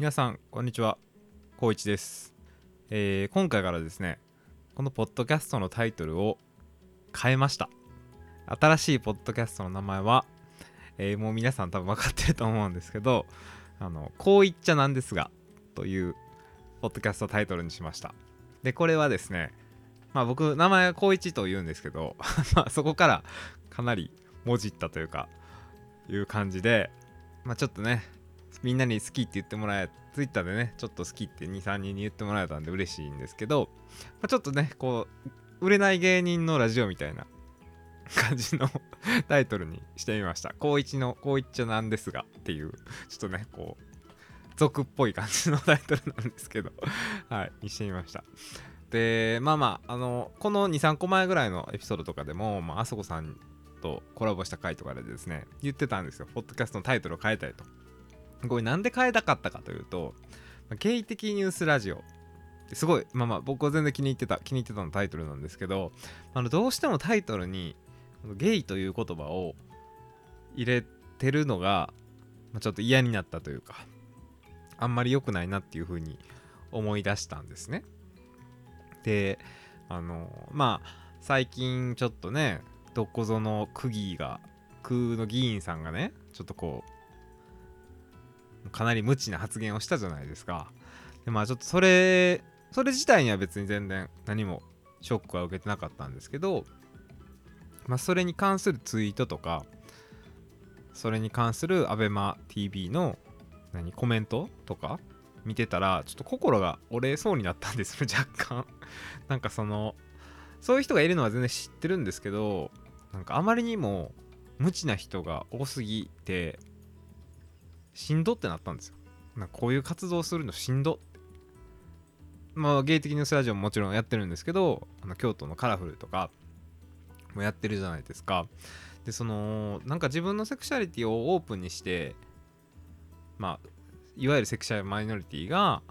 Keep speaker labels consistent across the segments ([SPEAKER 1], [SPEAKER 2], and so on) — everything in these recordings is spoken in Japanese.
[SPEAKER 1] 皆さんこんにちは。高一です、えー今回からですねこのポッドキャストのタイトルを変えました。新しいポッドキャストの名前は、えーもう皆さん多分分かってると思うんですけどあのこう言っちゃなんですがというポッドキャストタイトルにしました。でこれはですねまあ僕名前は高一と言うんですけど まあそこからかなりもじったというかいう感じでまあちょっとねみんなに好きって言ってもらえツイッターでねちょっと好きって23人に言ってもらえたんで嬉しいんですけど、まあ、ちょっとねこう売れない芸人のラジオみたいな感じのタイトルにしてみました。高一の高一ちゃなんですがっていうちょっとねこう俗っぽい感じのタイトルなんですけど はいにしてみました。でまあまああのこの23個前ぐらいのエピソードとかでも、まあそこさんとコラボした回とかでですね言ってたんですよ。ポッドキャストのタイトルを変えたいと。これなんで変えたかったかというと「ゲイ的ニュースラジオ」ってすごいまあまあ僕は全然気に入ってた気に入ってたのタイトルなんですけどあのどうしてもタイトルにゲイという言葉を入れてるのが、ま、ちょっと嫌になったというかあんまり良くないなっていうふうに思い出したんですね。であのまあ最近ちょっとねどこぞの区議が区の議員さんがねちょっとこうかなり無知な発言をしたじゃないですか。でまあちょっとそれそれ自体には別に全然何もショックは受けてなかったんですけどまあそれに関するツイートとかそれに関する ABEMATV の何コメントとか見てたらちょっと心が折れそうになったんですよ 若干。なんかそのそういう人がいるのは全然知ってるんですけどなんかあまりにも無知な人が多すぎてしんどってなったんですよ。なこういう活動するのしんど。ってまあ芸的ニュースラジオももちろんやってるんですけどあの京都のカラフルとかもやってるじゃないですか。でそのなんか自分のセクシャリティをオープンにしてまあいわゆるセクシャルマイノリティが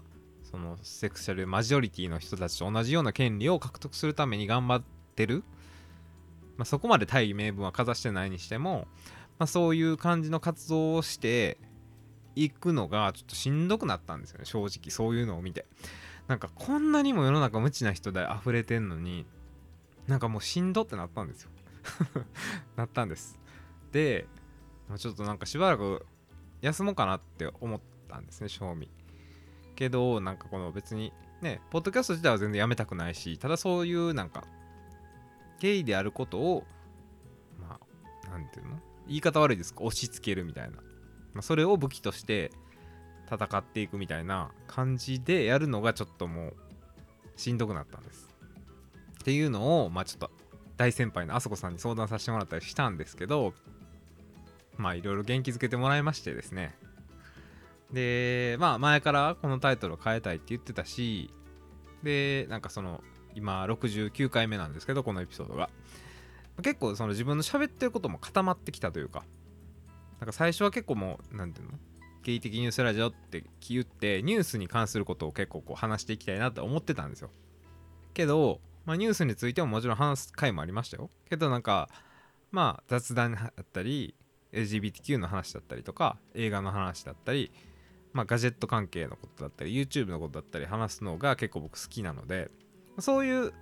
[SPEAKER 1] そのセクシャルマジョリティの人たちと同じような権利を獲得するために頑張ってる、まあ、そこまで大義名分はかざしてないにしても、まあ、そういう感じの活動をしていくのがちょっとしんどくなったんですよね正直そういうのを見て。なんかこんなにも世の中無知な人で溢れてんのになんかもうしんどってなったんですよ。なったんです。で、ちょっとなんかしばらく休もうかなって思ったんですね正味。けどなんかこの別にねポッドキャスト自体は全然やめたくないしただそういうなんかゲイであることをまあなんていうの？言い方悪いですか？押し付けるみたいな、まあ、それを武器として戦っていくみたいな感じでやるのがちょっともうしんどくなったんです。っていうのをまあちょっと大先輩のあそこさんに相談させてもらったりしたんですけどまあいろいろ元気づけてもらいましてですね。でまあ前からこのタイトルを変えたいって言ってたしでなんかその今69回目なんですけどこのエピソードが。結構その自分の喋ってることも固まってきたというかなんか最初は結構もう何ていうの？ゲイ的ニュースラジオって言ってニュースに関することを結構こう話していきたいなって思ってたんですよ。けど、まあ、ニュースについてももちろん話す回もありましたよ。けどなんかまあ雑談だったり LGBTQ の話だったりとか映画の話だったりまあ、ガジェット関係のことだったり YouTube のことだったり話すのが結構僕好きなのでそういう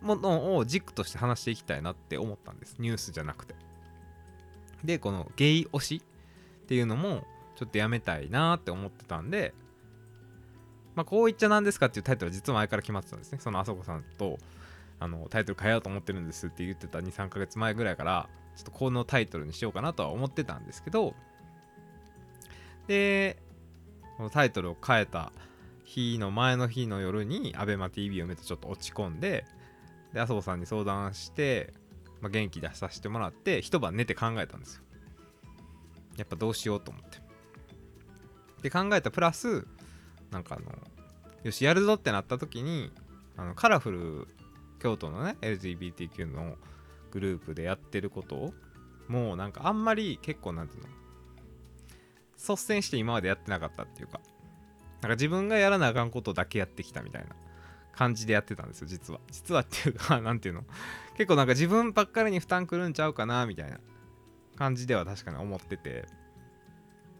[SPEAKER 1] ものを軸として話していきたいなって思ったんです。ニュースじゃなくて。でこのゲイ推しっていうのもちょっとやめたいなって思ってたんでまあこう言っちゃなんですかっていうタイトルは実は前から決まってたんですね。そのあそこさんとあのタイトル変えようと思ってるんですって言ってた23ヶ月前ぐらいからちょっとこのタイトルにしようかなとは思ってたんですけどでこのタイトルを変えた日の前の日の夜に ABEMATV を見てちょっと落ち込んでで麻生さんに相談して、まあ、元気出させてもらって一晩寝て考えたんですよ。やっぱどうしようと思って。で考えたプラスなんかあのよしやるぞってなった時にあのカラフル京都のね LGBTQ のグループでやってることをもうなんかあんまり結構なんていうの率先して今までやってなかったっていうかなんか自分がやらなあかんことだけやってきたみたいな。感じでやってたんですよ実は。実はっていう かなんていうの？結構なんか自分ばっかりに負担くるんちゃうかなみたいな感じでは確かに思ってて。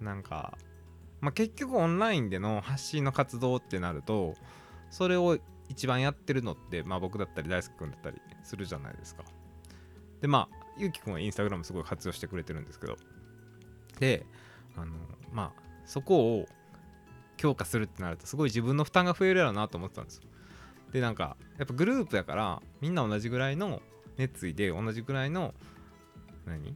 [SPEAKER 1] なんかまあ、結局オンラインでの発信の活動ってなるとそれを一番やってるのって、まあ、僕だったり大輔君だったりするじゃないですか。でまあゆうきくんはインスタグラムすごい活用してくれてるんですけど。であのまあそこを強化するってなるとすごい自分の負担が増えるやろなと思ってたんですよ。でなんかやっぱグループやからみんな同じぐらいの熱意で同じぐらいの何？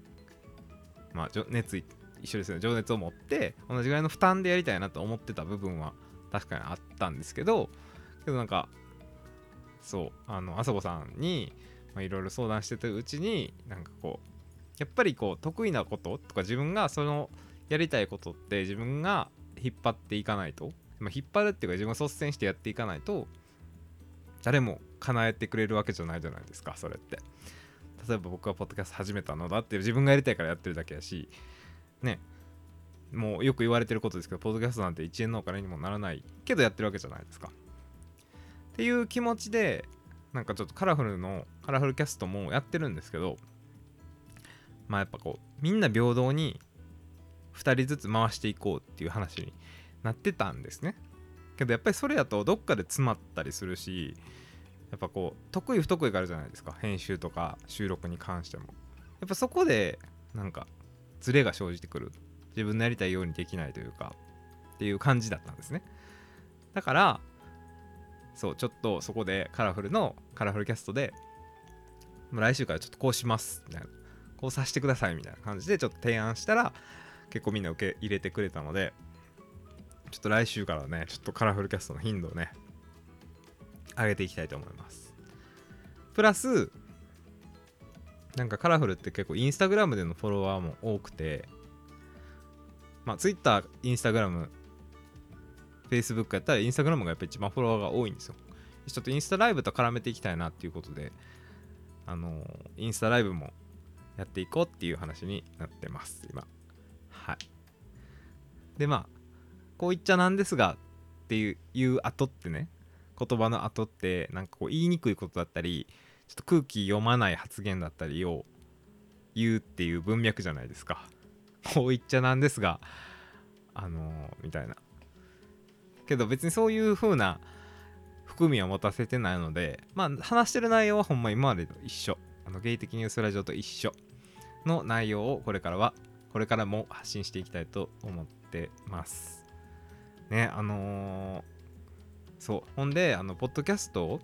[SPEAKER 1] まあ熱意一緒ですよね。情熱を持って同じぐらいの負担でやりたいなと思ってた部分は確かにあったんですけどけどなんかそうあのあさこさんにいろいろ相談してたうちになんかこうやっぱりこう得意なこととか自分がそのやりたいことって自分が引っ張っていかないと、まあ、引っ張るっていうか自分が率先してやっていかないと誰も叶えてくれるわけじゃないじゃないですかそれって。例えば僕はポッドキャスト始めたのだって自分がやりたいからやってるだけやしね。もうよく言われてることですけどポッドキャストなんて1円のお金にもならないけどやってるわけじゃないですか。っていう気持ちでなんかちょっとカラフルのカラフルキャストもやってるんですけどまあやっぱこうみんな平等に2人ずつ回していこうっていう話になってたんですね。けどやっぱりそれやとどっかで詰まったりするしやっぱこう得意不得意があるじゃないですか。編集とか収録に関しても。やっぱそこでなんかズレが生じてくる。自分のやりたいようにできないというかっていう感じだったんですね。だからそうちょっとそこでカラフルのカラフルキャストで来週からちょっとこうしますみたいな。こうさせてくださいみたいな感じでちょっと提案したら結構みんな受け入れてくれたのでちょっと来週からねちょっとカラフルキャストの頻度をね上げていきたいと思いますプラスなんかカラフルって結構インスタグラムでのフォロワーも多くてまあツイッターインスタグラム Facebook やったらインスタグラムがやっぱ一番フォロワーが多いんですよ。ちょっとインスタライブと絡めていきたいなっていうことで、あのインスタライブもやっていこうっていう話になってます、今。はい。で、まあ、こう言っちゃなんですがっていういう後ってね、言葉の後って、なんかこう言いにくいことだったり、ちょっと空気読まない発言だったりを言うっていう文脈じゃないですか。こう言っちゃなんですが、あのー、みたいな。けど別にそういう風な含みは持たせてないので、まあ話してる内容はほんま今までと一緒。あのゲイ的ニュースラジオと一緒の内容をこれからは、これからも発信していきたいと思ってます。ね、あのー、そう。ほんで、あの、ポッドキャスト、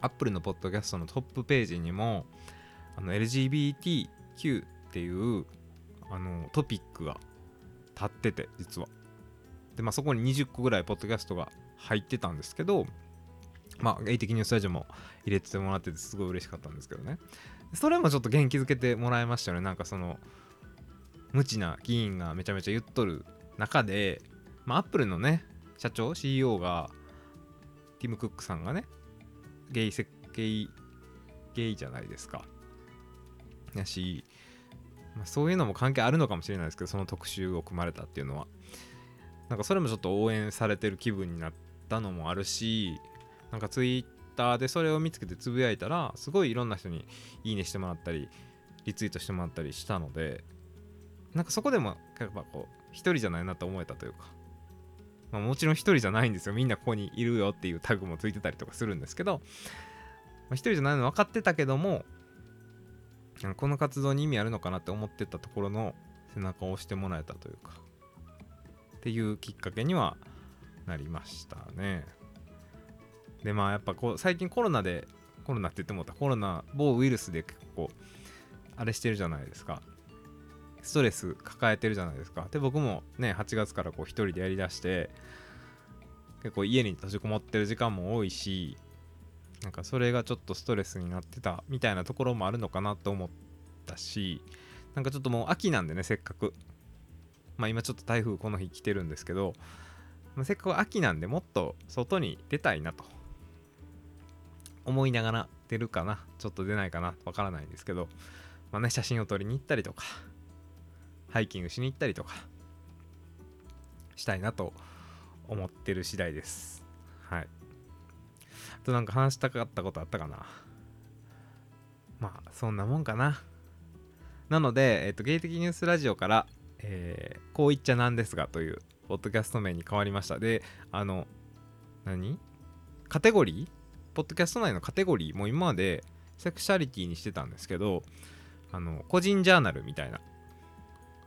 [SPEAKER 1] アップルのポッドキャストのトップページにも、あの、LGBTQ っていう、あの、トピックが立ってて、実は。で、まあ、そこに20個ぐらいポッドキャストが入ってたんですけど、まあ、ゲイ的ニュースタジオも入れてもらっててすごい嬉しかったんですけどね。それもちょっと元気づけてもらいましたよね。なんかその、無知な議員がめちゃめちゃ言っとる中で、まあ、アップルのね、社長、CEO が、ティム・クックさんがね、ゲイ設計、ゲイじゃないですか。やし、まあ、そういうのも関係あるのかもしれないですけど、その特集を組まれたっていうのは。なんかそれもちょっと応援されてる気分になったのもあるしなんかツイッターでそれを見つけてつぶやいたらすごいいろんな人にいいねしてもらったりリツイートしてもらったりしたのでなんかそこでもやっぱこう一人じゃないなと思えたというか、まあ、もちろん一人じゃないんですよみんなここにいるよっていうタグもついてたりとかするんですけど、まあ、一人じゃないの分かってたけどもこの活動に意味あるのかなって思ってたところの背中を押してもらえたというかっていうきっかけにはなりましたね。でまあやっぱこう最近コロナでコロナって言ってもたコロナ某ウイルスで結構あれしてるじゃないですかストレス抱えてるじゃないですか。で僕もね8月からこう一人でやりだして結構家に閉じこもってる時間も多いしなんかそれがちょっとストレスになってたみたいなところもあるのかなと思ったしなんかちょっともう秋なんでねせっかく。まあ今ちょっと台風この日来てるんですけど、まあ、せっかく秋なんでもっと外に出たいなと。思いながら出るかなちょっと出ないかなわからないんですけどまあね写真を撮りに行ったりとか。ハイキングしに行ったりとかしたいなと思ってる次第です。はい。あとなんか話したかったことあったかな。まあそんなもんかな。なので、えっ、と、ゲイ的ニュースラジオからえー、こう言っちゃなんですがというポッドキャスト名に変わりました。であの何？カテゴリー？ポッドキャスト内のカテゴリーも今までセクシャリティにしてたんですけどあの個人ジャーナルみたいな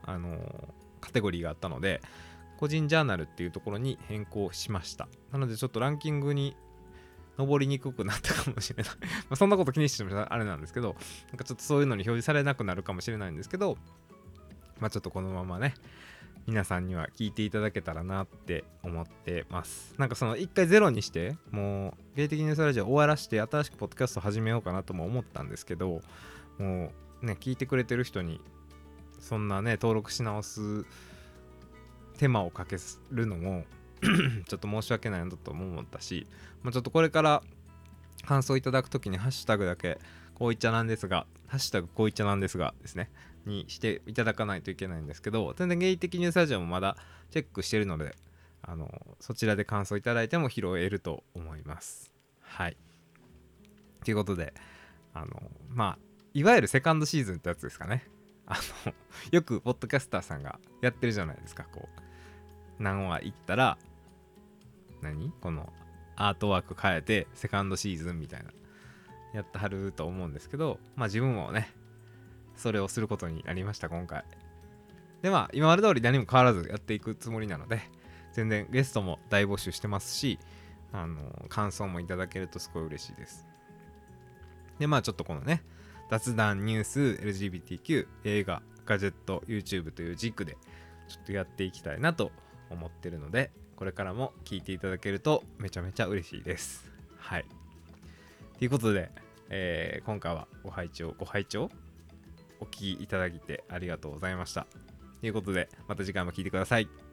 [SPEAKER 1] あのカテゴリーがあったので個人ジャーナルっていうところに変更しました。なのでちょっとランキングに上りにくくなったかもしれない。まそんなこと気にしてもあれなんですけどなんかちょっとそういうのに表示されなくなるかもしれないんですけどまあちょっとこのままね皆さんには聞いていただけたらなって思ってます。なんかその一回ゼロにしてもう芸的ニュースラジオ終わらして新しくポッドキャスト始めようかなとも思ったんですけどもうね聞いてくれてる人にそんなね登録し直す手間をかけるのも ちょっと申し訳ないなとも思ったし、まあ、ちょっとこれから感想いただくときにハッシュタグだけこういっちゃなんですが、ハッシュタグこういっちゃなんですがですね、にしていただかないといけないんですけど、全然ゲイ的ニュースラジオもまだチェックしてるので、あのそちらで感想いただいても拾えると思います。はい。ということで、あの、まあ、いわゆるセカンドシーズンってやつですかね。あの、よくポッドキャスターさんがやってるじゃないですか、こう。何話行ったら、何？このアートワーク変えてセカンドシーズンみたいなやってはると思うんですけどまあ自分もねそれをすることになりました今回。でまあ今まで通り何も変わらずやっていくつもりなので全然ゲストも大募集してますしあの感想もいただけるとすごい嬉しいです。でまあちょっとこのね雑談ニュース LGBTQ 映画ガジェット YouTube という軸でちょっとやっていきたいなと思ってるのでこれからも聞いていただけるとめちゃめちゃ嬉しいです。はい。ということで、えー、今回はご拝聴ご拝聴お聴きいただいてありがとうございました。ということでまた次回も聴いてください。